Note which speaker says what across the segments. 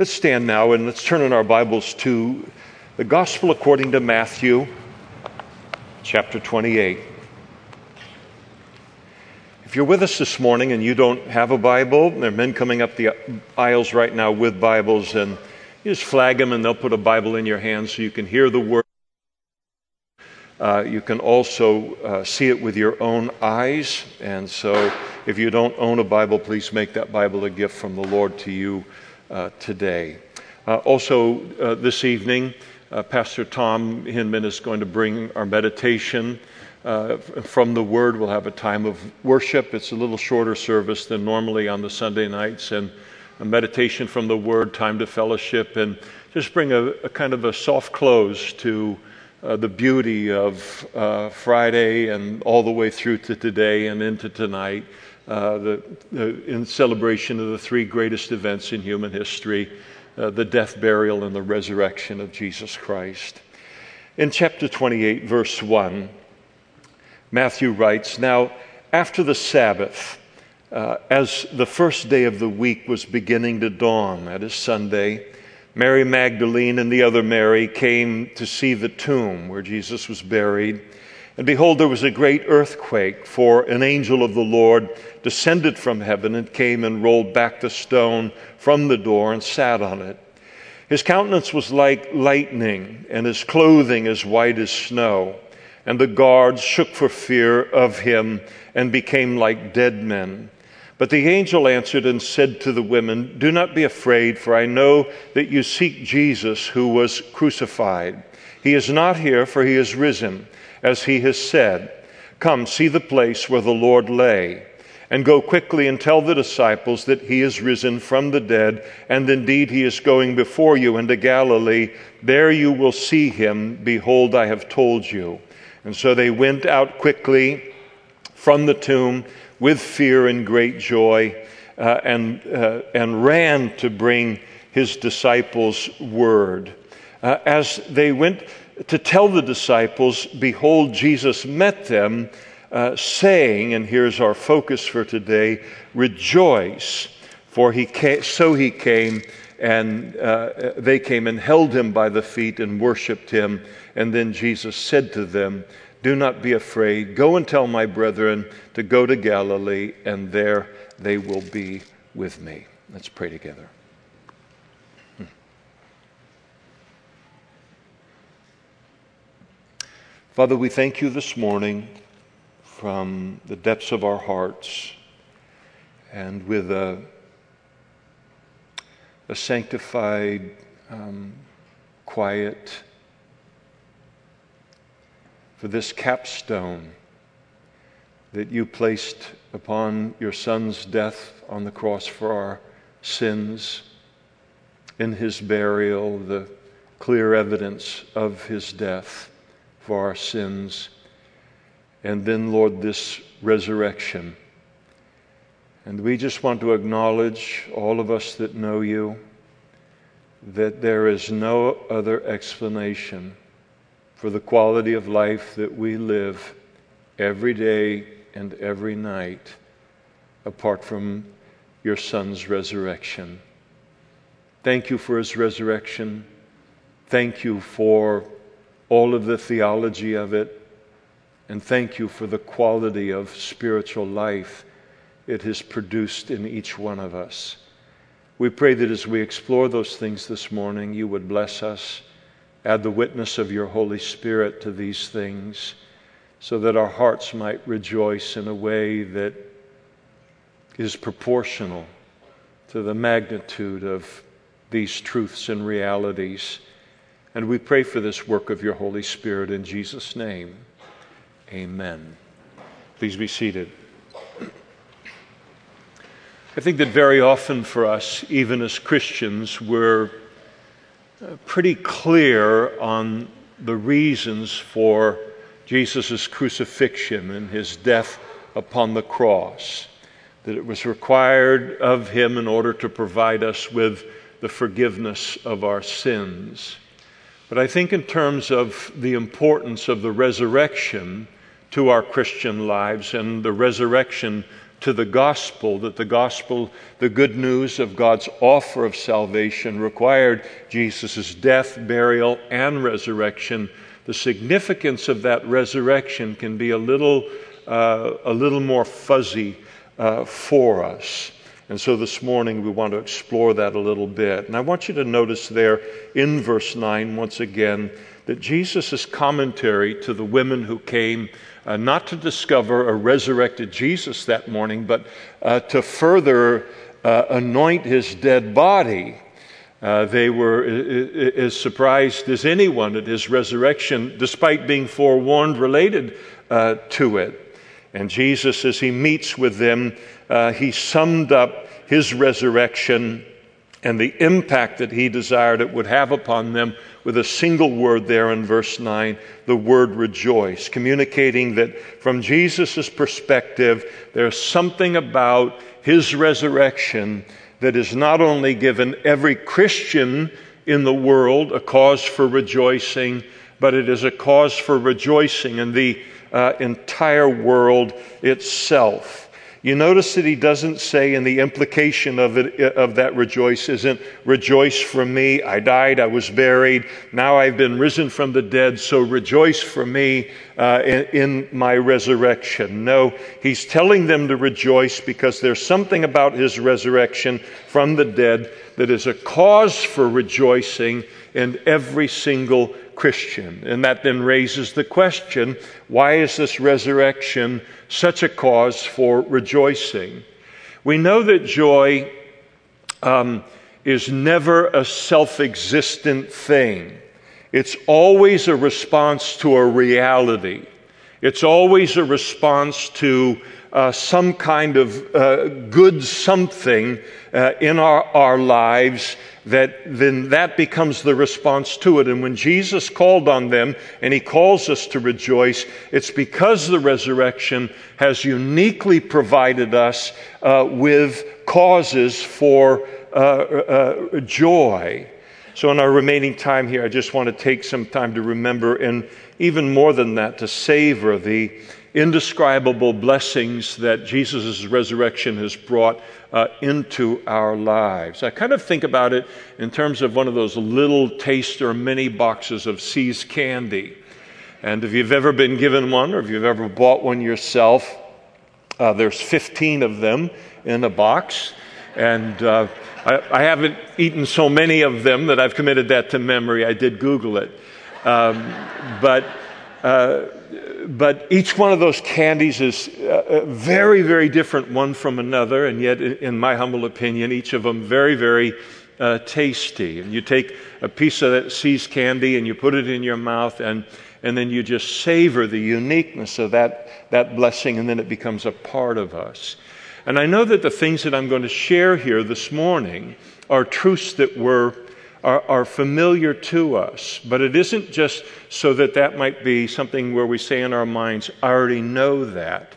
Speaker 1: Let's stand now and let's turn in our Bibles to the Gospel according to Matthew, chapter 28. If you're with us this morning and you don't have a Bible, there are men coming up the aisles right now with Bibles, and you just flag them and they'll put a Bible in your hand so you can hear the word. Uh, you can also uh, see it with your own eyes. And so, if you don't own a Bible, please make that Bible a gift from the Lord to you today. Uh, also, uh, this evening, uh, Pastor Tom Hinman is going to bring our meditation uh, from the Word. We'll have a time of worship. It's a little shorter service than normally on the Sunday nights, and a meditation from the Word, time to fellowship, and just bring a, a kind of a soft close to uh, the beauty of uh, Friday and all the way through to today and into tonight. Uh, the, the, in celebration of the three greatest events in human history uh, the death, burial, and the resurrection of Jesus Christ. In chapter 28, verse 1, Matthew writes Now, after the Sabbath, uh, as the first day of the week was beginning to dawn, that is Sunday, Mary Magdalene and the other Mary came to see the tomb where Jesus was buried. And behold, there was a great earthquake, for an angel of the Lord descended from heaven and came and rolled back the stone from the door and sat on it. His countenance was like lightning, and his clothing as white as snow. And the guards shook for fear of him and became like dead men. But the angel answered and said to the women, Do not be afraid, for I know that you seek Jesus who was crucified. He is not here, for he is risen, as he has said. Come, see the place where the Lord lay. And go quickly and tell the disciples that he is risen from the dead, and indeed he is going before you into Galilee. There you will see him. Behold, I have told you. And so they went out quickly from the tomb with fear and great joy uh, and, uh, and ran to bring his disciples word. Uh, as they went to tell the disciples, behold, Jesus met them, uh, saying, and here's our focus for today rejoice, for he came, so he came and uh, they came and held him by the feet and worshiped him. And then Jesus said to them, Do not be afraid. Go and tell my brethren to go to Galilee, and there they will be with me. Let's pray together. Father, we thank you this morning from the depths of our hearts and with a a sanctified, um, quiet, for this capstone that you placed upon your Son's death on the cross for our sins, in his burial, the clear evidence of his death for our sins, and then, Lord, this resurrection and we just want to acknowledge, all of us that know you, that there is no other explanation for the quality of life that we live every day and every night apart from your Son's resurrection. Thank you for his resurrection. Thank you for all of the theology of it. And thank you for the quality of spiritual life it has produced in each one of us. We pray that as we explore those things this morning, you would bless us, add the witness of your Holy Spirit to these things, so that our hearts might rejoice in a way that is proportional to the magnitude of these truths and realities. And we pray for this work of your Holy Spirit in Jesus' name. Amen. Please be seated. I think that very often for us, even as Christians, we're uh, pretty clear on the reasons for Jesus' crucifixion and his death upon the cross. That it was required of him in order to provide us with the forgiveness of our sins. But I think, in terms of the importance of the resurrection to our Christian lives and the resurrection to the gospel, that the gospel, the good news of God's offer of salvation, required Jesus' death, burial, and resurrection. The significance of that resurrection can be a little, uh, a little more fuzzy uh, for us. And so this morning we want to explore that a little bit. And I want you to notice there in verse 9, once again, that Jesus' commentary to the women who came uh, not to discover a resurrected Jesus that morning, but uh, to further uh, anoint his dead body. Uh, they were as surprised as anyone at his resurrection, despite being forewarned related uh, to it. And Jesus, as he meets with them, uh, he summed up his resurrection and the impact that he desired it would have upon them with a single word there in verse 9, the word rejoice, communicating that from Jesus' perspective, there's something about his resurrection that has not only given every Christian in the world a cause for rejoicing, but it is a cause for rejoicing in the uh, entire world itself. You notice that he doesn't say, and the implication of, it, of that rejoice isn't rejoice for me. I died, I was buried, now I've been risen from the dead, so rejoice for me uh, in, in my resurrection. No, he's telling them to rejoice because there's something about his resurrection from the dead that is a cause for rejoicing in every single Christian. And that then raises the question why is this resurrection such a cause for rejoicing? We know that joy um, is never a self existent thing, it's always a response to a reality, it's always a response to uh, some kind of uh, good something uh, in our, our lives that then that becomes the response to it. And when Jesus called on them and he calls us to rejoice, it's because the resurrection has uniquely provided us uh, with causes for uh, joy. So, in our remaining time here, I just want to take some time to remember, and even more than that, to savor the indescribable blessings that Jesus' resurrection has brought uh, into our lives. I kind of think about it in terms of one of those little taster mini boxes of See's candy. And if you've ever been given one or if you've ever bought one yourself, uh, there's 15 of them in a box. And uh, I, I, haven't eaten so many of them that I've committed that to memory. I did Google it. Um, but uh, but each one of those candies is uh, very, very different one from another, and yet, in my humble opinion, each of them very, very uh, tasty. And you take a piece of that See's candy and you put it in your mouth, and, and then you just savor the uniqueness of that, that blessing, and then it becomes a part of us. And I know that the things that I'm going to share here this morning are truths that were are, are familiar to us. But it isn't just so that that might be something where we say in our minds, I already know that,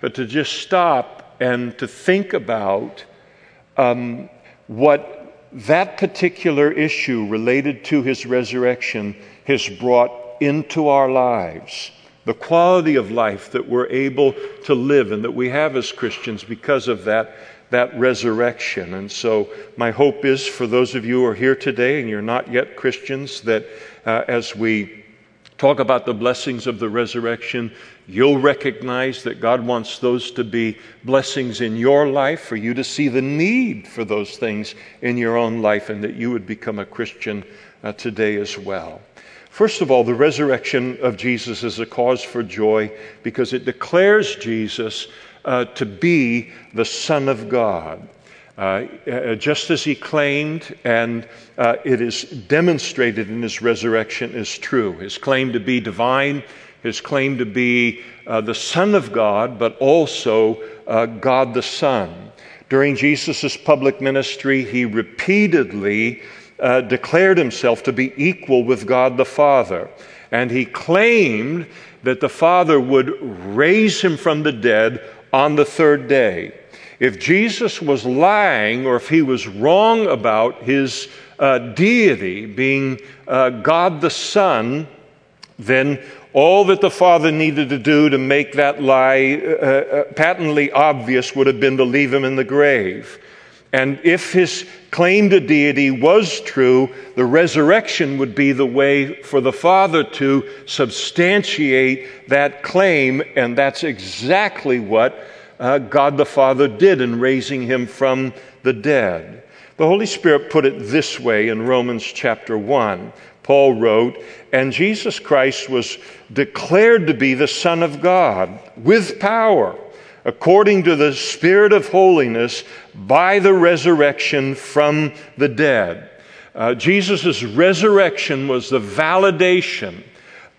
Speaker 1: but to just stop and to think about um, what that particular issue related to his resurrection has brought into our lives. The quality of life that we're able to live and that we have as Christians because of that that resurrection. And so, my hope is for those of you who are here today and you're not yet Christians, that uh, as we talk about the blessings of the resurrection, you'll recognize that God wants those to be blessings in your life, for you to see the need for those things in your own life, and that you would become a Christian uh, today as well. First of all, the resurrection of Jesus is a cause for joy because it declares Jesus uh, to be the Son of God. Uh, uh, just as he claimed, and uh, it is demonstrated in his resurrection, is true. His claim to be divine, his claim to be uh, the Son of God, but also uh, God the Son. During Jesus' public ministry, he repeatedly uh, declared himself to be equal with God the Father. And he claimed that the Father would raise him from the dead on the third day. If Jesus was lying or if he was wrong about his uh, deity being uh, God the Son, then All that the Father needed to do to make that lie uh, uh, patently obvious would have been to leave him in the grave. And if his claim to deity was true, the resurrection would be the way for the Father to substantiate that claim, and that's exactly what uh, God the Father did in raising him from the dead. The Holy Spirit put it this way in Romans chapter 1. Paul wrote, and Jesus Christ was declared to be the Son of God with power, according to the Spirit of holiness, by the resurrection from the dead. Uh, Jesus' resurrection was the validation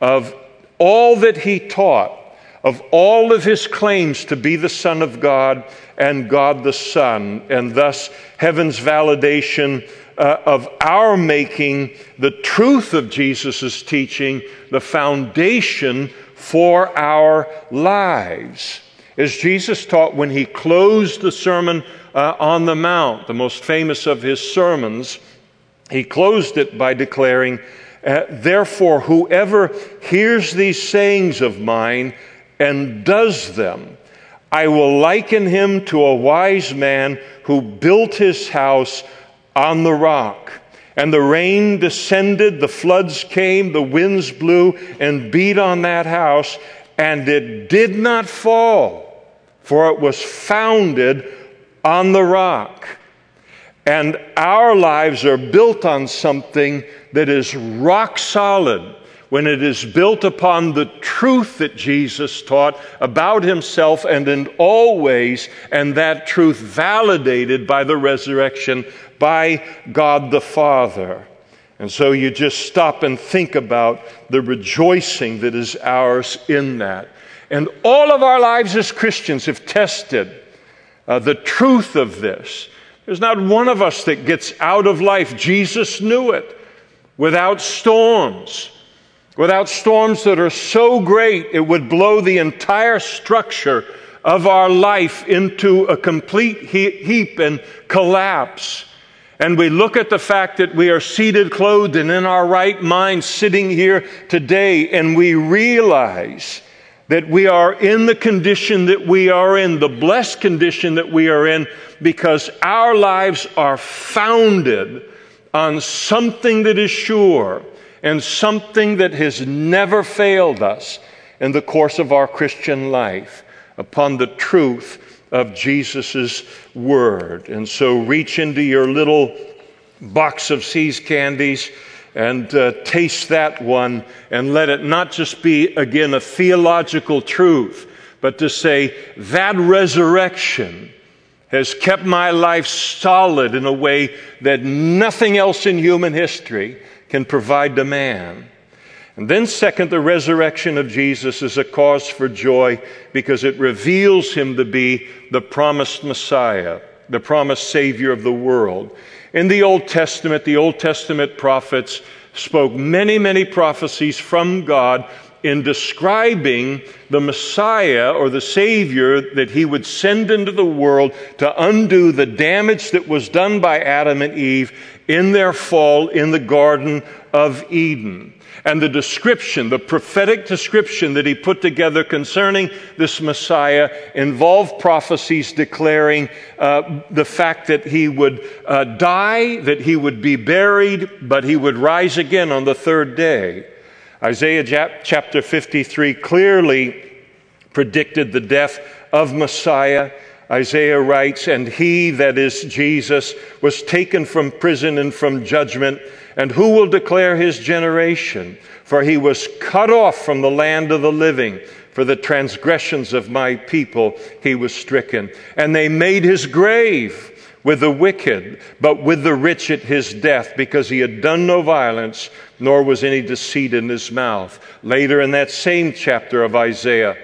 Speaker 1: of all that he taught, of all of his claims to be the Son of God and God the Son, and thus heaven's validation uh, of our making the truth of Jesus' teaching the foundation for our lives. As Jesus taught when he closed the Sermon uh, on the Mount, the most famous of his sermons, he closed it by declaring, uh, Therefore, whoever hears these sayings of mine and does them, I will liken him to a wise man who built his house on the rock. And the rain descended, the floods came, the winds blew and beat on that house, and it did not fall, for it was founded on the rock. And our lives are built on something that is rock solid when it is built upon the truth that Jesus taught about himself and in all ways, and that truth validated by the resurrection by God the Father. And so you just stop and think about the rejoicing that is ours in that. And all of our lives as Christians have tested uh, the truth of this. There's not one of us that gets out of life, Jesus knew it, without storms. Without storms that are so great it would blow the entire structure of our life into a complete heap and collapse. And we look at the fact that we are seated, clothed, and in our right mind sitting here today, and we realize that we are in the condition that we are in, the blessed condition that we are in, because our lives are founded on something that is sure and something that has never failed us in the course of our Christian life upon the truth of Jesus' word. And so reach into your little box of See's candies and uh, taste that one and let it not just be, again, a theological truth, but to say that resurrection has kept my life solid in a way that nothing else in human history can provide to man. And then, second, the resurrection of Jesus is a cause for joy because it reveals him to be the promised Messiah, the promised Savior of the world. In the Old Testament, the Old Testament prophets spoke many, many prophecies from God in describing the Messiah or the Savior that he would send into the world to undo the damage that was done by Adam and Eve in their fall in the Garden of Eden and the description, the prophetic description that he put together concerning this Messiah involved prophecies declaring uh, the fact that he would uh, die, that he would be buried, but he would rise again on the third day. Isaiah chapter 53 clearly predicted the death of Messiah. Isaiah writes, And he, that is Jesus, was taken from prison and from judgment and who will declare his generation? For he was cut off from the land of the living. For the transgressions of my people he was stricken. And they made his grave with the wicked, but with the rich at his death, because he had done no violence, nor was any deceit in his mouth. Later in that same chapter of Isaiah,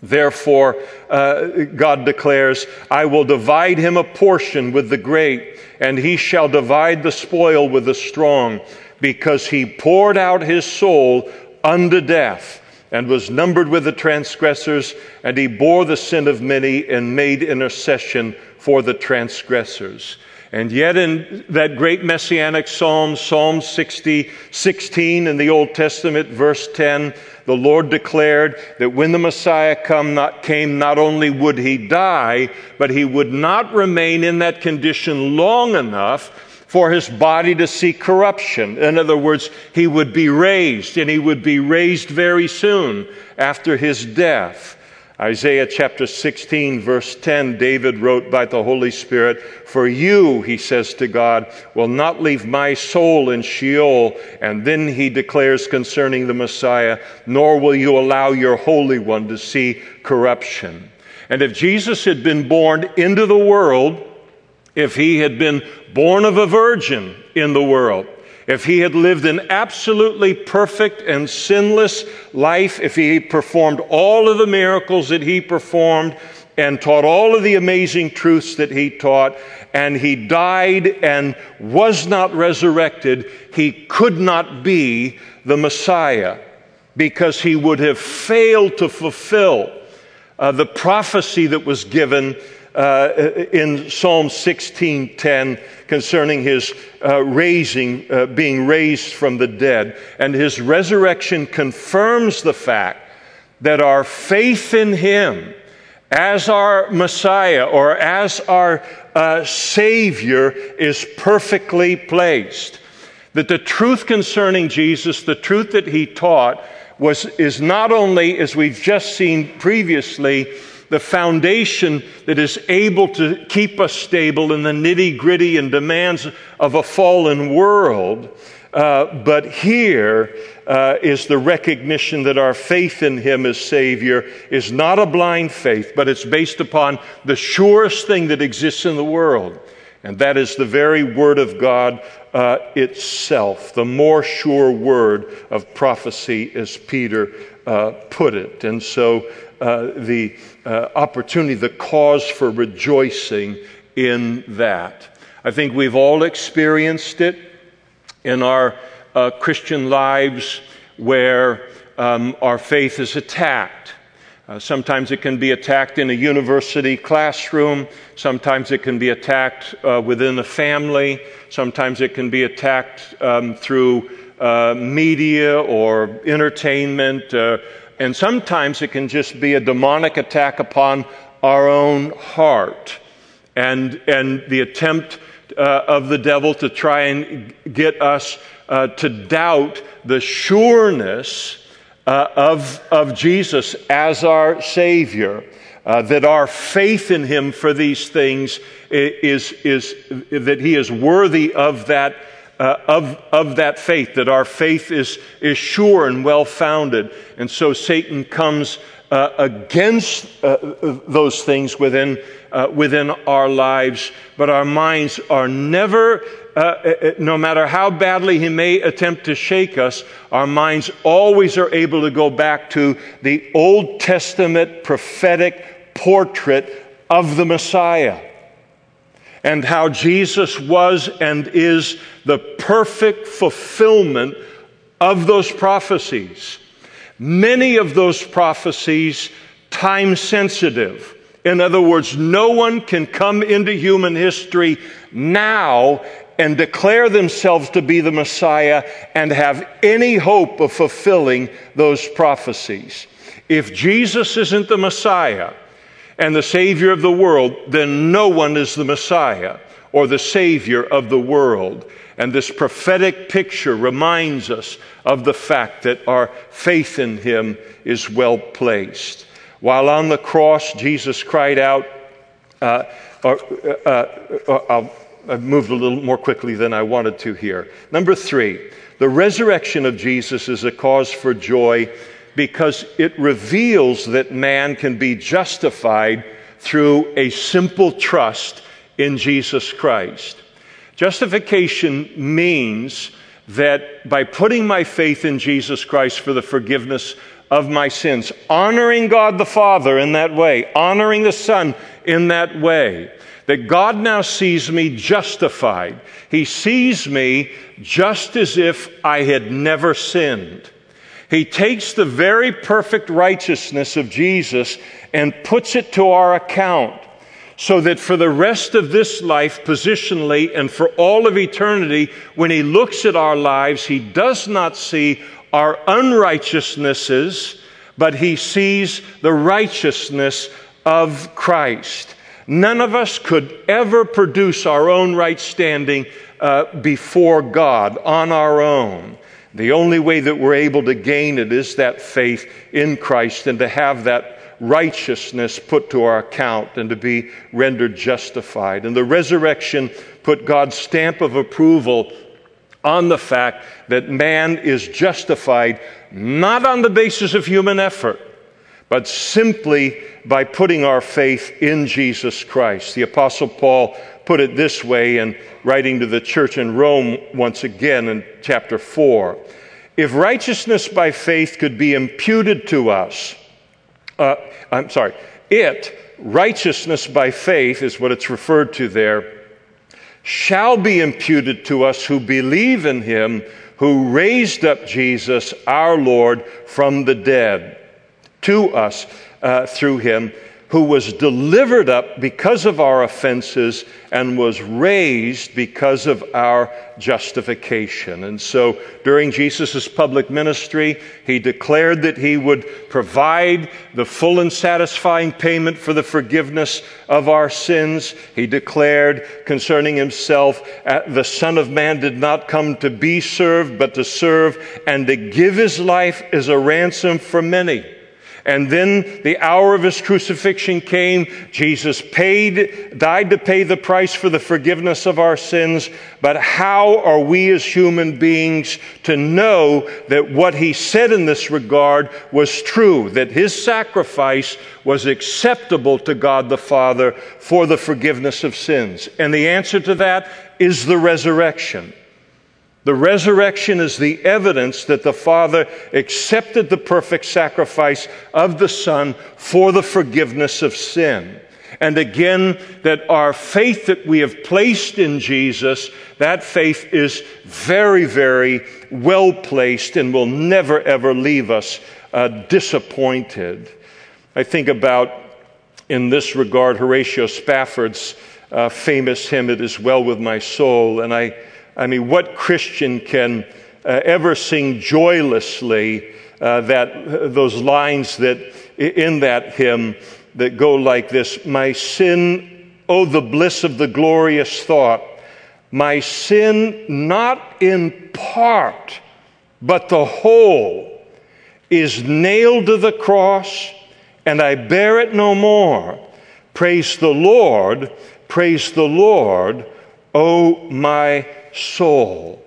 Speaker 1: Therefore, uh, God declares, I will divide him a portion with the great, and he shall divide the spoil with the strong, because he poured out his soul unto death and was numbered with the transgressors, and he bore the sin of many and made intercession for the transgressors. And yet, in that great messianic psalm, Psalm 60, 16 in the Old Testament, verse 10, the Lord declared that when the Messiah come, not, came, not only would he die, but he would not remain in that condition long enough for his body to see corruption. In other words, he would be raised, and he would be raised very soon after his death. Isaiah chapter 16, verse 10, David wrote by the Holy Spirit, For you, he says to God, will not leave my soul in Sheol. And then he declares concerning the Messiah, Nor will you allow your Holy One to see corruption. And if Jesus had been born into the world, if he had been born of a virgin in the world, if he had lived an absolutely perfect and sinless life, if he performed all of the miracles that he performed and taught all of the amazing truths that he taught, and he died and was not resurrected, he could not be the Messiah because he would have failed to fulfill uh, the prophecy that was given uh, in Psalm 16:10 concerning his uh, raising, uh, being raised from the dead, and his resurrection confirms the fact that our faith in him as our Messiah or as our uh, Savior is perfectly placed. That the truth concerning Jesus, the truth that he taught, was, is not only, as we've just seen previously, the foundation that is able to keep us stable in the nitty gritty and demands of a fallen world. Uh, but here uh, is the recognition that our faith in Him as Savior is not a blind faith, but it's based upon the surest thing that exists in the world. And that is the very Word of God uh, itself, the more sure word of prophecy, as Peter uh, put it. And so uh, the uh, opportunity, the cause for rejoicing in that. I think we've all experienced it in our uh, Christian lives where um, our faith is attacked. Uh, sometimes it can be attacked in a university classroom. Sometimes it can be attacked uh, within a family. Sometimes it can be attacked um, through uh, media or entertainment. And sometimes it can just be a demonic attack upon our own heart and, and the attempt uh, of the devil to try and get us uh, to doubt the sureness uh, of, of Jesus as our Savior. Uh, that our faith in Him for these things is, is, that He is worthy of that uh, of, of that faith, that our faith is, is sure and well founded. And so Satan comes uh, against uh, those things within, uh, within our lives, but our minds are never, uh, uh, no matter how badly he may attempt to shake us, our minds always are able to go back to the Old Testament prophetic portrait of the Messiah and how Jesus was and is the perfect fulfillment of those prophecies. Many of those prophecies time sensitive. In other words, no one can come into human history now and declare themselves to be the Messiah and have any hope of fulfilling those prophecies. If Jesus isn't the Messiah, and the Savior of the world, then no one is the Messiah or the Savior of the world. And this prophetic picture reminds us of the fact that our faith in Him is well placed. While on the cross, Jesus cried out, uh, uh, uh, I've moved a little more quickly than I wanted to here. Number three, the resurrection of Jesus is a cause for joy because it reveals that man can be justified through a simple trust in Jesus Christ. Justification means that by putting my faith in Jesus Christ for the forgiveness of my sins, honoring God the Father in that way, honoring the Son in that way, that God now sees me justified. He sees me just as if I had never sinned. He takes the very perfect righteousness of Jesus and puts it to our account so that for the rest of this life, positionally, and for all of eternity, when he looks at our lives, he does not see our unrighteousnesses, but he sees the righteousness of Christ. None of us could ever produce our own right standing uh, before God on our own. The only way that we're able to gain it is that faith in Christ and to have that righteousness put to our account and to be rendered justified. And the resurrection put God's stamp of approval on the fact that man is justified not on the basis of human effort, but simply by putting our faith in Jesus Christ. The Apostle Paul put it this way in writing to the church in Rome once again in chapter 4. If righteousness by faith could be imputed to us, uh, I'm sorry, it, righteousness by faith is what it's referred to there, shall be imputed to us who believe in him who raised up Jesus, our Lord, from the dead, to us uh, through him who was delivered up because of our offenses and was raised because of our justification. And so during Jesus' public ministry, he declared that he would provide the full and satisfying payment for the forgiveness of our sins. He declared concerning himself, uh, the Son of Man did not come to be served, but to serve and to give his life as a ransom for many. And then the hour of his crucifixion came. Jesus paid, died to pay the price for the forgiveness of our sins. But how are we as human beings to know that what he said in this regard was true, that his sacrifice was acceptable to God the Father for the forgiveness of sins? And the answer to that is the resurrection. The resurrection is the evidence that the Father accepted the perfect sacrifice of the Son for the forgiveness of sin. And again, that our faith that we have placed in Jesus, that faith is very, very well placed and will never, ever leave us uh, disappointed. I think about, in this regard, Horatio Spafford's uh, famous hymn, It Is Well With My Soul. And I I mean, what Christian can uh, ever sing joylessly uh, that those lines that in that hymn that go like this: "My sin, oh the bliss of the glorious thought, my sin not in part, but the whole, is nailed to the cross, and I bear it no more. Praise the Lord, praise the Lord, oh my." Soul.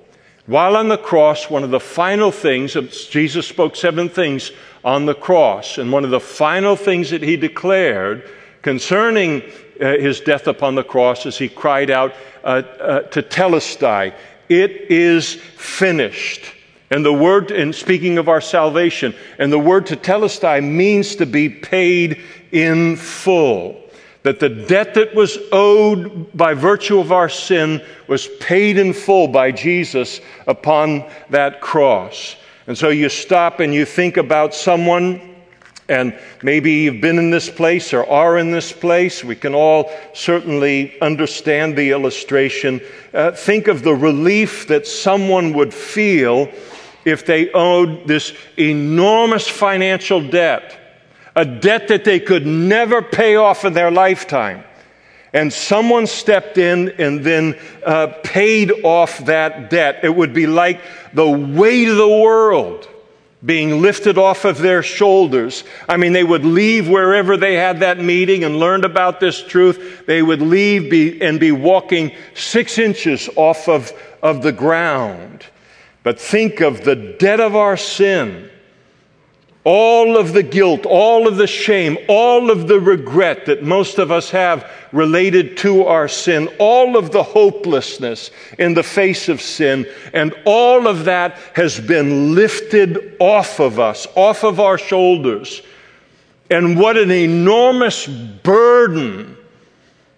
Speaker 1: While on the cross, one of the final things, Jesus spoke seven things on the cross, and one of the final things that he declared concerning uh, his death upon the cross is he cried out uh, uh, tetelestai, It is finished. And the word, in speaking of our salvation, and the word tetelestai means to be paid in full that the debt that was owed by virtue of our sin was paid in full by Jesus upon that cross. And so you stop and you think about someone, and maybe you've been in this place or are in this place. We can all certainly understand the illustration. Uh, think of the relief that someone would feel if they owed this enormous financial debt a debt that they could never pay off in their lifetime. And someone stepped in and then uh, paid off that debt. It would be like the weight of the world being lifted off of their shoulders. I mean, they would leave wherever they had that meeting and learned about this truth. They would leave be, and be walking six inches off of, of the ground. But think of the debt of our sin all of the guilt, all of the shame, all of the regret that most of us have related to our sin, all of the hopelessness in the face of sin, and all of that has been lifted off of us, off of our shoulders. And what an enormous burden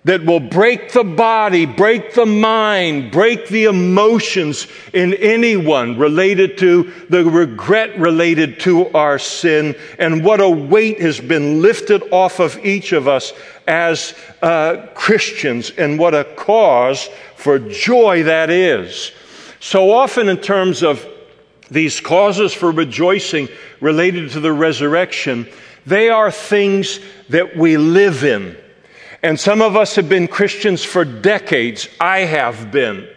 Speaker 1: that will break the body, break the mind, break the emotions in anyone related to the regret related to our sin, and what a weight has been lifted off of each of us as uh, Christians and what a cause for joy that is. So often, in terms of these causes for rejoicing related to the resurrection, they are things that we live in. And some of us have been Christians for decades. I have been.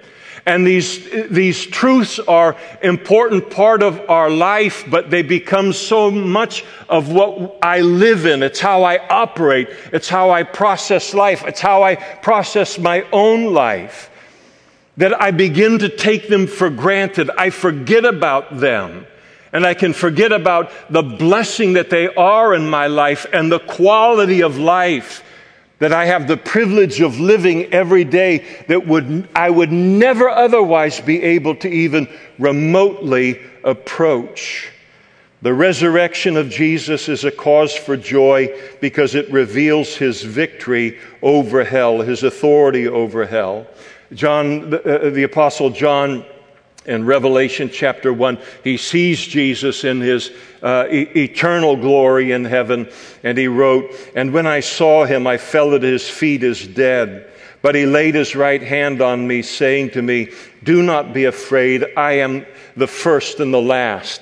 Speaker 1: And these, these truths are important part of our life, but they become so much of what I live in. It's how I operate. It's how I process life. It's how I process my own life. That I begin to take them for granted. I forget about them. And I can forget about the blessing that they are in my life and the quality of life that I have the privilege of living every day that would, I would never otherwise be able to even remotely approach. The resurrection of Jesus is a cause for joy because it reveals his victory over hell, his authority over hell. John, the, uh, the apostle John, in Revelation chapter 1, he sees Jesus in his uh, e- eternal glory in heaven, and he wrote, And when I saw him, I fell at his feet as dead. But he laid his right hand on me, saying to me, Do not be afraid. I am the first and the last.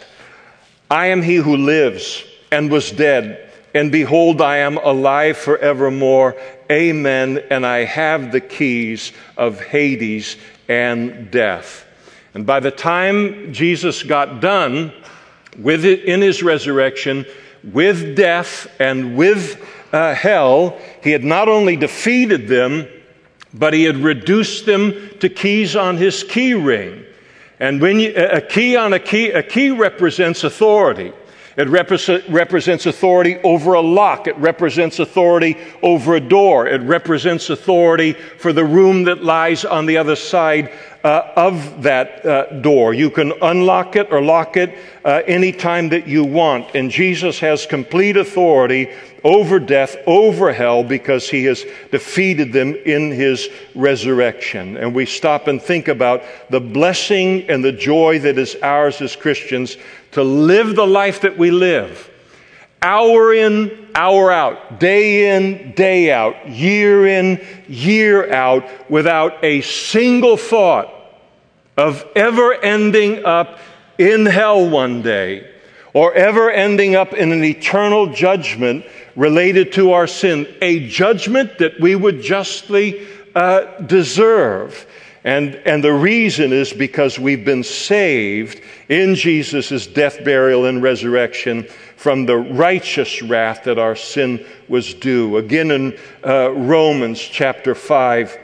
Speaker 1: I am he who lives and was dead. And behold, I am alive forevermore. Amen. And I have the keys of Hades and death. And by the time Jesus got done with it in his resurrection, with death and with uh, hell, he had not only defeated them, but he had reduced them to keys on his key ring. And when you, a key on a key, a key represents authority. It represents authority over a lock. It represents authority over a door. It represents authority for the room that lies on the other side uh, of that uh, door. You can unlock it or lock it uh, anytime that you want. And Jesus has complete authority over death, over hell, because he has defeated them in his resurrection. And we stop and think about the blessing and the joy that is ours as Christians to live the life that we live. Hour in, hour out, day in, day out, year in, year out, without a single thought of ever ending up in hell one day or ever ending up in an eternal judgment related to our sin, a judgment that we would justly uh, deserve. And, and the reason is because we've been saved in Jesus' death, burial, and resurrection from the righteous wrath that our sin was due. Again, in uh, Romans chapter 5,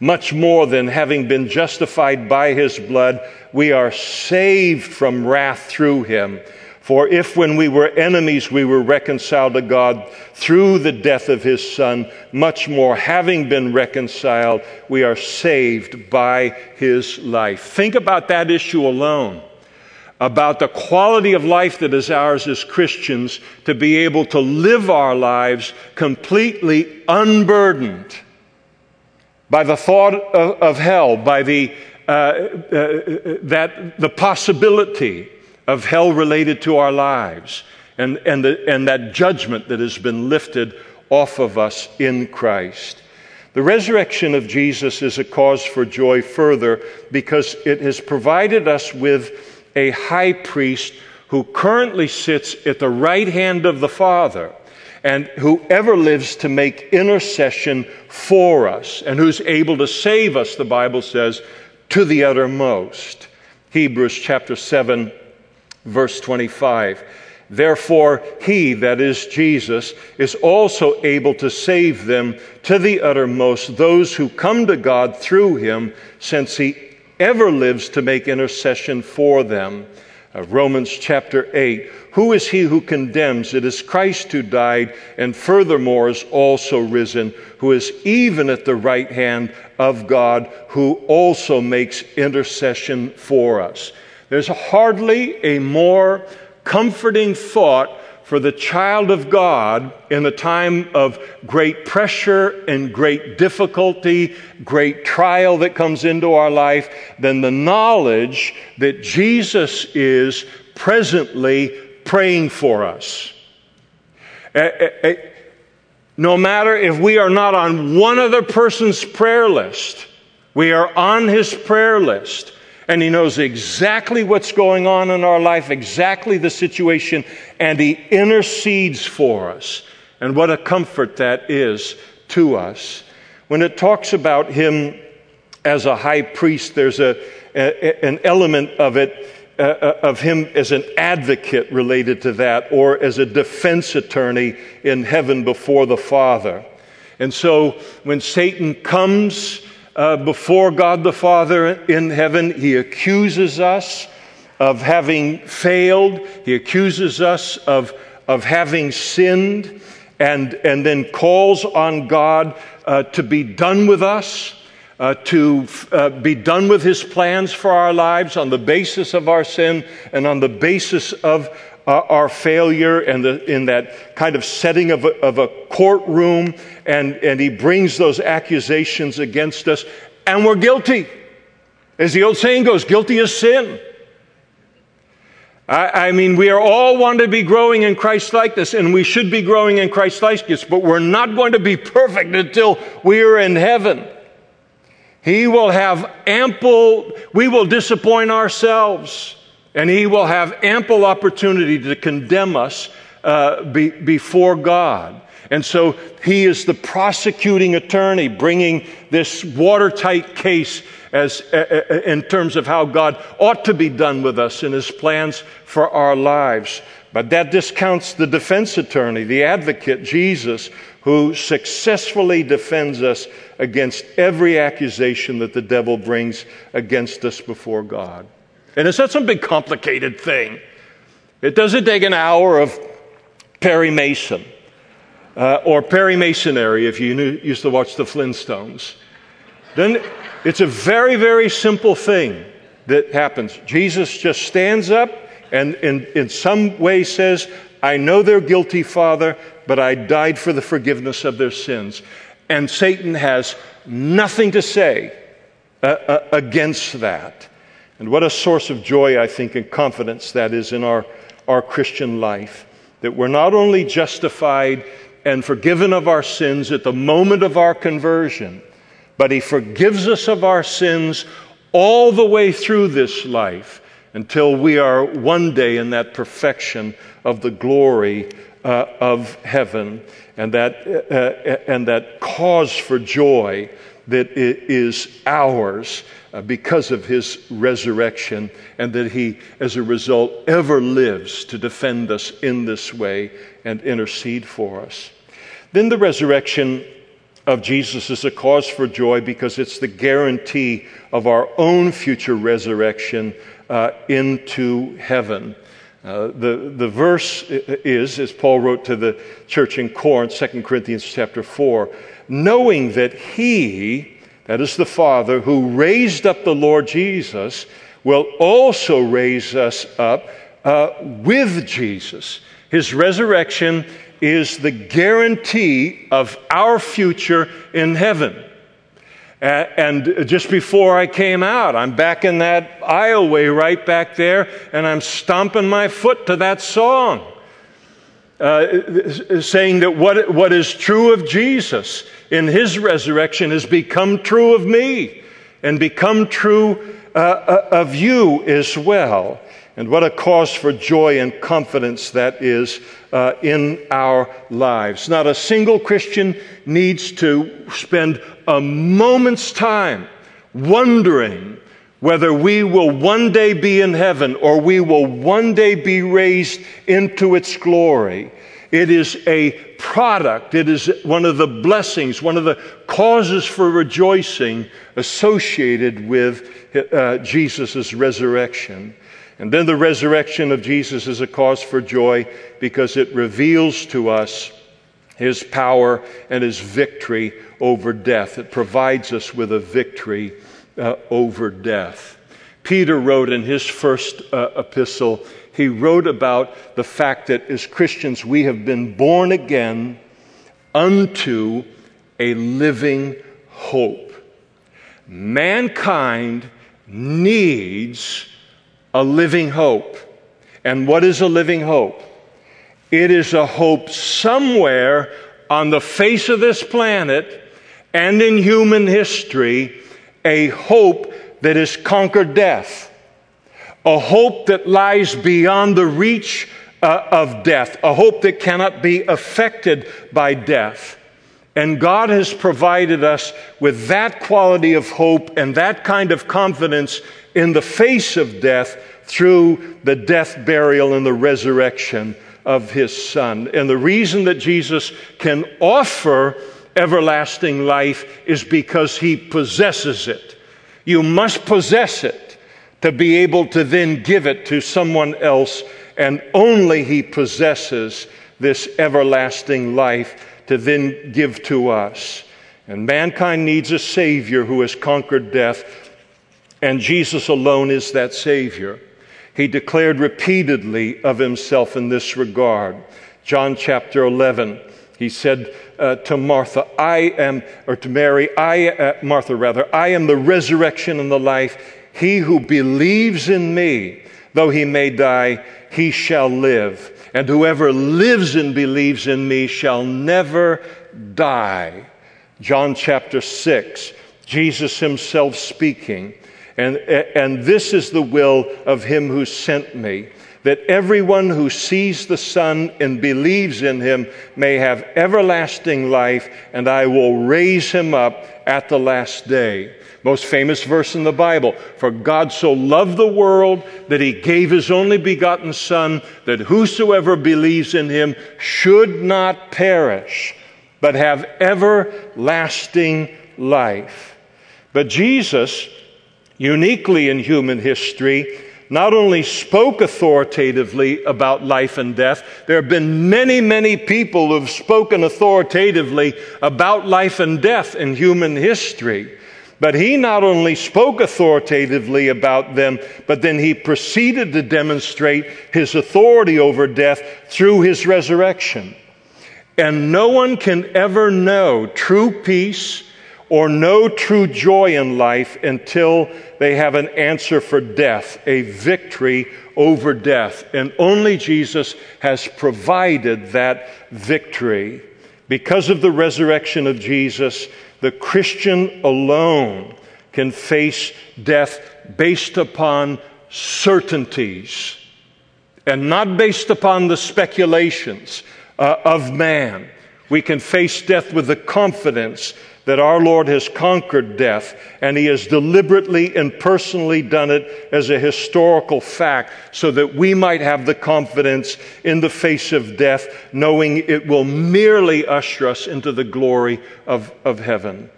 Speaker 1: much more than having been justified by his blood, we are saved from wrath through him. For if when we were enemies we were reconciled to God through the death of his Son, much more, having been reconciled, we are saved by his life. Think about that issue alone about the quality of life that is ours as Christians to be able to live our lives completely unburdened by the thought of, of hell, by the, uh, uh, that, the possibility of hell related to our lives, and, and, the, and that judgment that has been lifted off of us in Christ. The resurrection of Jesus is a cause for joy further because it has provided us with a high priest who currently sits at the right hand of the Father and whoever lives to make intercession for us and who's able to save us, the Bible says, to the uttermost. Hebrews chapter 7, verse 25. Therefore, he, that is Jesus, is also able to save them to the uttermost, those who come to God through him, since he ever lives to make intercession for them. Uh, Romans chapter 8. Who is he who condemns? It is Christ who died and furthermore is also risen, who is even at the right hand of God, who also makes intercession for us. There's hardly a more comforting thought for the child of God in the time of great pressure and great difficulty, great trial that comes into our life, than the knowledge that Jesus is presently praying for us. Eh, eh, eh, no matter if we are not on one other person's prayer list, we are on his prayer list. And he knows exactly what's going on in our life, exactly the situation, and he intercedes for us. And what a comfort that is to us. When it talks about him as a high priest, there's a, a an element of it uh, uh, of him as an advocate related to that, or as a defense attorney in heaven before the Father. And so when Satan comes uh, before God the Father in heaven, he accuses us of having failed, he accuses us of, of having sinned, and, and then calls on God uh, to be done with us uh, to uh, be done with his plans for our lives on the basis of our sin and on the basis of Uh, our failure and the, in that kind of setting of a, of a courtroom. And, and he brings those accusations against us, and we're guilty. As the old saying goes, guilty as sin. I, I mean, we are all want to be growing in Christ likeness, and we should be growing in Christ likeness, but we're not going to be perfect until we are in heaven. He will have ample, we will disappoint ourselves, and He will have ample opportunity to condemn us uh, be, before God. And so He is the prosecuting attorney bringing this watertight case as, in terms of how God ought to be done with us in His plans for our lives. But that discounts the defense attorney, the advocate, Jesus, who successfully defends us against every accusation that the devil brings against us before God. And it's not some big complicated thing. It doesn't take an hour of Perry Mason uh, or Perry Masonry if you knew, used to watch the Flintstones. Then it's a very, very simple thing that happens. Jesus just stands up and in, in some way says, I know they're guilty, Father, but I died for the forgiveness of their sins. And Satan has nothing to say uh, uh, against that. And what a source of joy, I think, and confidence that is in our, our Christian life. That we're not only justified and forgiven of our sins at the moment of our conversion, but He forgives us of our sins all the way through this life until we are one day in that perfection of the glory uh, of heaven and that, uh, uh, and that cause for joy that is ours uh, because of his resurrection, and that he, as a result, ever lives to defend us in this way and intercede for us. Then the resurrection of Jesus is a cause for joy because it's the guarantee of our own future resurrection uh, into heaven. Uh, the, the verse is, as Paul wrote to the church in Corinth, 2 Corinthians chapter 4, knowing that he, that is the Father, who raised up the Lord Jesus, will also raise us up uh, with Jesus. His resurrection is the guarantee of our future in heaven. And just before I came out, I'm back in that aisleway right back there, and I'm stomping my foot to that song, uh, saying that what, what is true of Jesus in his resurrection has become true of me and become true uh, uh of you as well. And what a cause for joy and confidence that is uh, in our lives. Not a single Christian needs to spend a moment's time wondering whether we will one day be in heaven or we will one day be raised into its glory. It is a product, it is one of the blessings, one of the causes for rejoicing associated with uh, Jesus' resurrection. And then the resurrection of Jesus is a cause for joy because it reveals to us his power and his victory over death. It provides us with a victory uh, over death. Peter wrote in his first uh, epistle, he wrote about the fact that as Christians we have been born again unto a living hope. Mankind needs a living hope. And what is a living hope? It is a hope somewhere on the face of this planet and in human history a hope that has conquered death, a hope that lies beyond the reach uh, of death, a hope that cannot be affected by death. And God has provided us with that quality of hope and that kind of confidence in the face of death through the death, burial, and the resurrection of his Son. And the reason that Jesus can offer everlasting life is because he possesses it. You must possess it to be able to then give it to someone else, and only he possesses this everlasting life to then give to us. And mankind needs a Savior who has conquered death, and Jesus alone is that Savior. He declared repeatedly of himself in this regard. John chapter 11, he said uh, to Martha, I am, or to Mary, I, uh, Martha rather, I am the resurrection and the life. He who believes in me, though he may die, he shall live. And whoever lives and believes in me shall never die. John chapter 6, Jesus himself speaking. And, and this is the will of him who sent me, that everyone who sees the Son and believes in him may have everlasting life, and I will raise him up at the last day. Most famous verse in the Bible. For God so loved the world that he gave his only begotten Son, that whosoever believes in him should not perish, but have everlasting life. But Jesus, uniquely in human history, not only spoke authoritatively about life and death, there have been many, many people who have spoken authoritatively about life and death in human history. But he not only spoke authoritatively about them, but then he proceeded to demonstrate his authority over death through his resurrection. And no one can ever know true peace or no true joy in life until they have an answer for death, a victory over death. And only Jesus has provided that victory. Because of the resurrection of Jesus, the Christian alone can face death based upon certainties and not based upon the speculations uh, of man. We can face death with the confidence that our Lord has conquered death, and He has deliberately and personally done it as a historical fact so that we might have the confidence in the face of death, knowing it will merely usher us into the glory of, of heaven.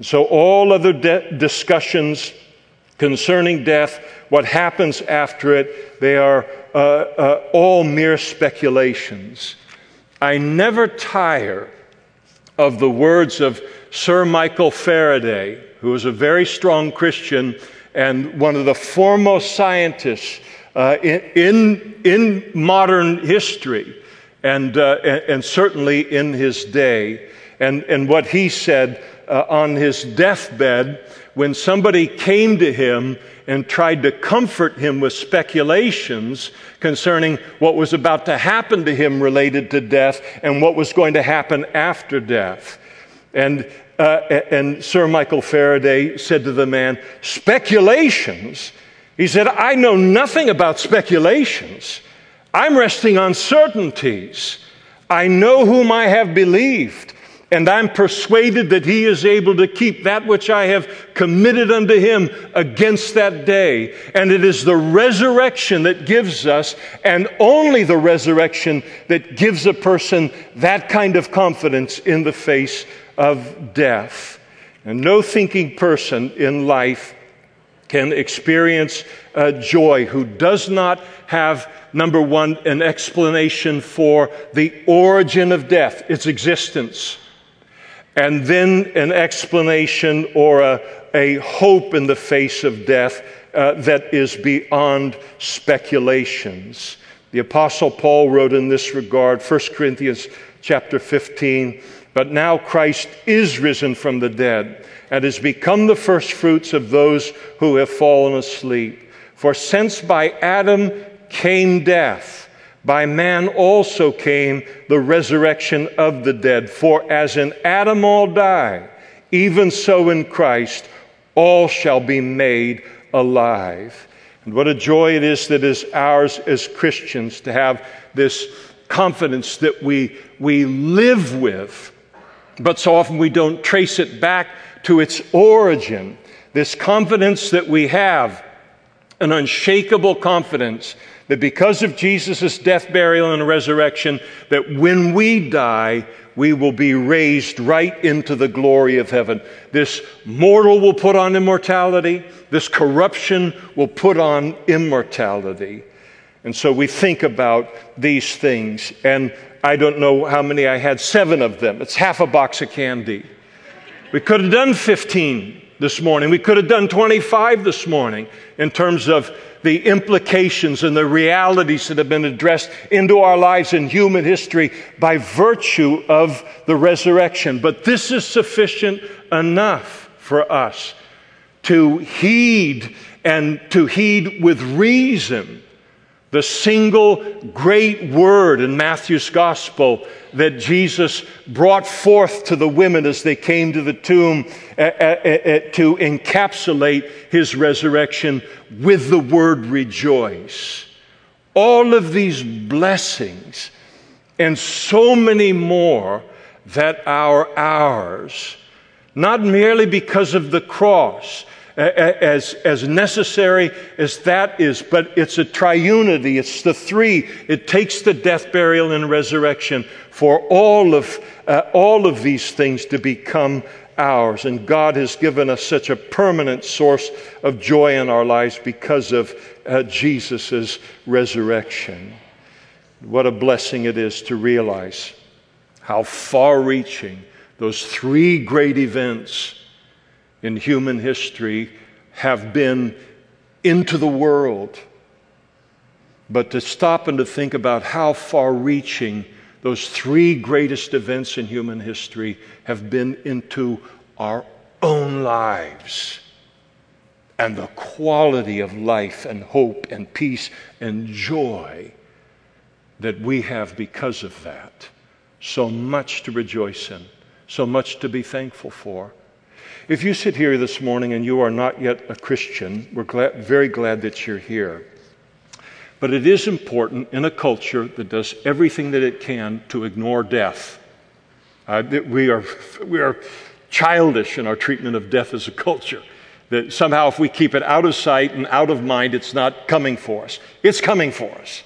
Speaker 1: so, all other de- discussions concerning death, what happens after it, they are uh, uh, all mere speculations. I never tire of the words of Sir Michael Faraday, who was a very strong Christian and one of the foremost scientists uh, in, in, in, modern history and, uh, and, certainly in his day. And, and what he said uh, on his deathbed when somebody came to him and tried to comfort him with speculations concerning what was about to happen to him related to death and what was going to happen after death. And, uh, and Sir Michael Faraday said to the man, Speculations? He said, I know nothing about speculations. I'm resting on certainties. I know whom I have believed and I'm persuaded that he is able to keep that which I have committed unto him against that day. And it is the resurrection that gives us, and only the resurrection that gives a person that kind of confidence in the face of death. And no thinking person in life can experience uh, joy who does not have, number one, an explanation for the origin of death, its existence and then an explanation or a, a hope in the face of death uh, that is beyond speculations. The apostle Paul wrote in this regard, 1 Corinthians chapter 15, but now Christ is risen from the dead and has become the firstfruits of those who have fallen asleep. For since by Adam came death, by man also came the resurrection of the dead. For as in Adam all die, even so in Christ all shall be made alive. And what a joy it is that is ours as Christians to have this confidence that we, we live with, but so often we don't trace it back to its origin. This confidence that we have, an unshakable confidence that because of Jesus' death, burial, and resurrection, that when we die, we will be raised right into the glory of heaven. This mortal will put on immortality, this corruption will put on immortality. And so we think about these things, and I don't know how many I had, seven of them. It's half a box of candy. We could have done 15 this morning. We could have done 25 this morning in terms of the implications and the realities that have been addressed into our lives in human history by virtue of the resurrection. But this is sufficient enough for us to heed and to heed with reason the single great word in Matthew's gospel that Jesus brought forth to the women as they came to the tomb uh, uh, uh, to encapsulate his resurrection with the word rejoice. All of these blessings and so many more that are ours, not merely because of the cross, as, as necessary as that is, but it's a triunity. It's the three. It takes the death, burial, and resurrection for all of, uh, all of these things to become ours. And God has given us such a permanent source of joy in our lives because of uh, Jesus' resurrection. What a blessing it is to realize how far reaching those three great events in human history have been into the world. But to stop and to think about how far reaching those three greatest events in human history have been into our own lives and the quality of life and hope and peace and joy that we have because of that. So much to rejoice in, so much to be thankful for. If you sit here this morning and you are not yet a Christian, we're glad, very glad that you're here. But it is important in a culture that does everything that it can to ignore death. Uh, we, are, we are childish in our treatment of death as a culture. That somehow, if we keep it out of sight and out of mind, it's not coming for us. It's coming for us.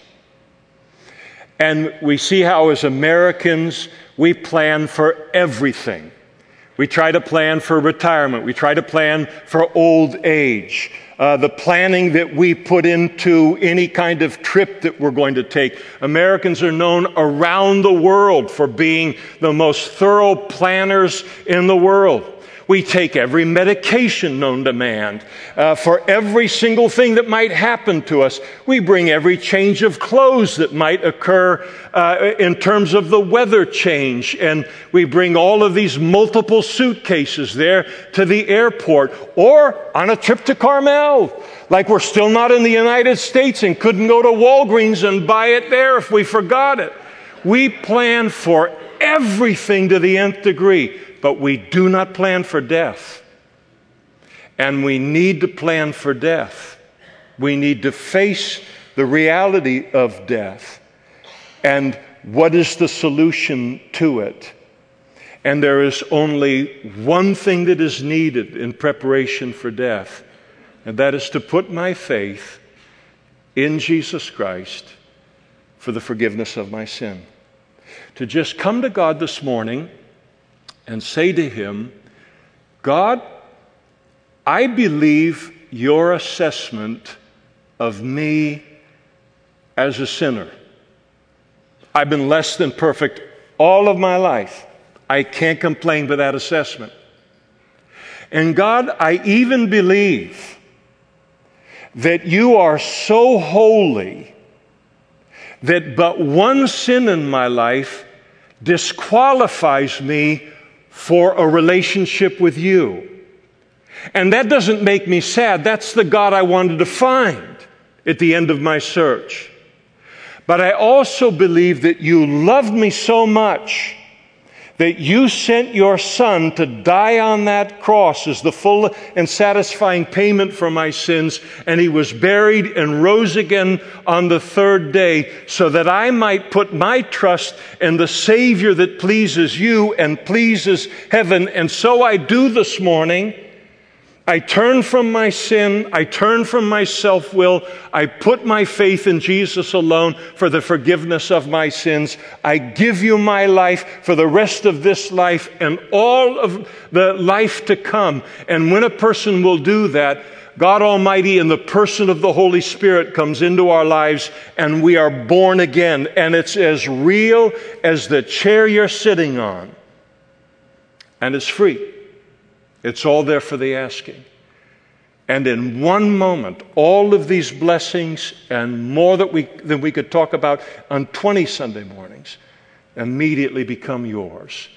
Speaker 1: And we see how, as Americans, we plan for everything. We try to plan for retirement. We try to plan for old age. Uh, the planning that we put into any kind of trip that we're going to take. Americans are known around the world for being the most thorough planners in the world. We take every medication known to man. Uh, for every single thing that might happen to us, we bring every change of clothes that might occur uh, in terms of the weather change. And we bring all of these multiple suitcases there to the airport or on a trip to Carmel. Like we're still not in the United States and couldn't go to Walgreens and buy it there if we forgot it. We plan for everything to the nth degree but we do not plan for death. And we need to plan for death. We need to face the reality of death. And what is the solution to it? And there is only one thing that is needed in preparation for death, and that is to put my faith in Jesus Christ for the forgiveness of my sin. To just come to God this morning and say to him, God, I believe your assessment of me as a sinner. I've been less than perfect all of my life. I can't complain with that assessment. And God, I even believe that you are so holy that but one sin in my life disqualifies me for a relationship with you. And that doesn't make me sad. That's the God I wanted to find at the end of my search. But I also believe that you loved me so much that you sent your son to die on that cross as the full and satisfying payment for my sins, and he was buried and rose again on the third day so that I might put my trust in the Savior that pleases you and pleases heaven. And so I do this morning. I turn from my sin. I turn from my self will. I put my faith in Jesus alone for the forgiveness of my sins. I give you my life for the rest of this life and all of the life to come. And when a person will do that, God Almighty in the person of the Holy Spirit comes into our lives and we are born again. And it's as real as the chair you're sitting on. And it's free. It's all there for the asking. And in one moment, all of these blessings and more that we, than we could talk about on 20 Sunday mornings immediately become yours.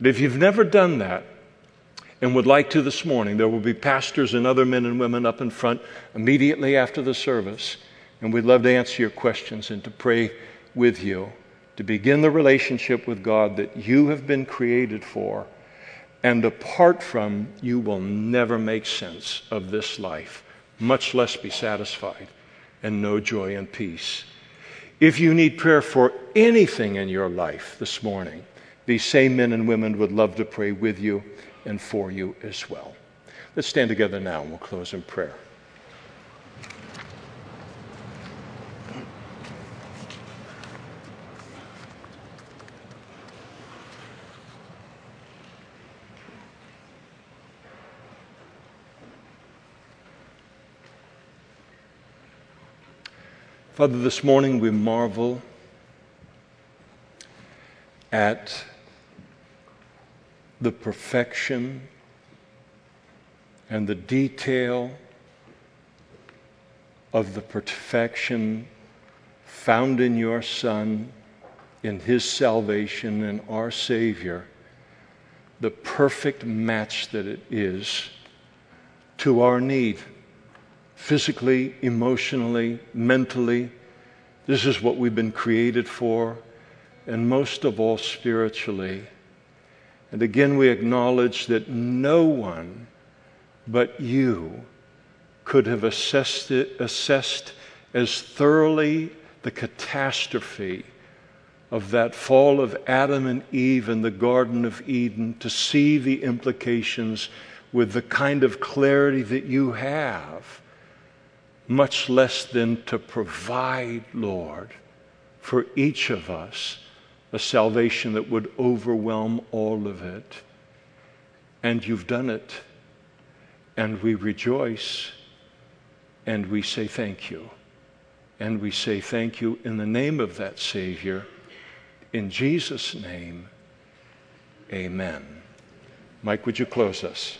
Speaker 1: But if you've never done that and would like to this morning, there will be pastors and other men and women up in front immediately after the service. And we'd love to answer your questions and to pray with you to begin the relationship with God that you have been created for and apart from, you will never make sense of this life, much less be satisfied and know joy and peace. If you need prayer for anything in your life this morning, these same men and women would love to pray with you and for you as well. Let's stand together now and we'll close in prayer. Father, this morning we marvel at the perfection and the detail of the perfection found in your Son, in His salvation, in our Savior, the perfect match that it is to our need physically, emotionally, mentally. This is what we've been created for, and most of all, spiritually. And again, we acknowledge that no one but you could have assessed, it, assessed as thoroughly the catastrophe of that fall of Adam and Eve in the Garden of Eden to see the implications with the kind of clarity that you have much less than to provide, Lord, for each of us a salvation that would overwhelm all of it. And you've done it. And we rejoice and we say thank you. And we say thank you in the name of that Savior. In Jesus' name, amen. Mike, would you close us?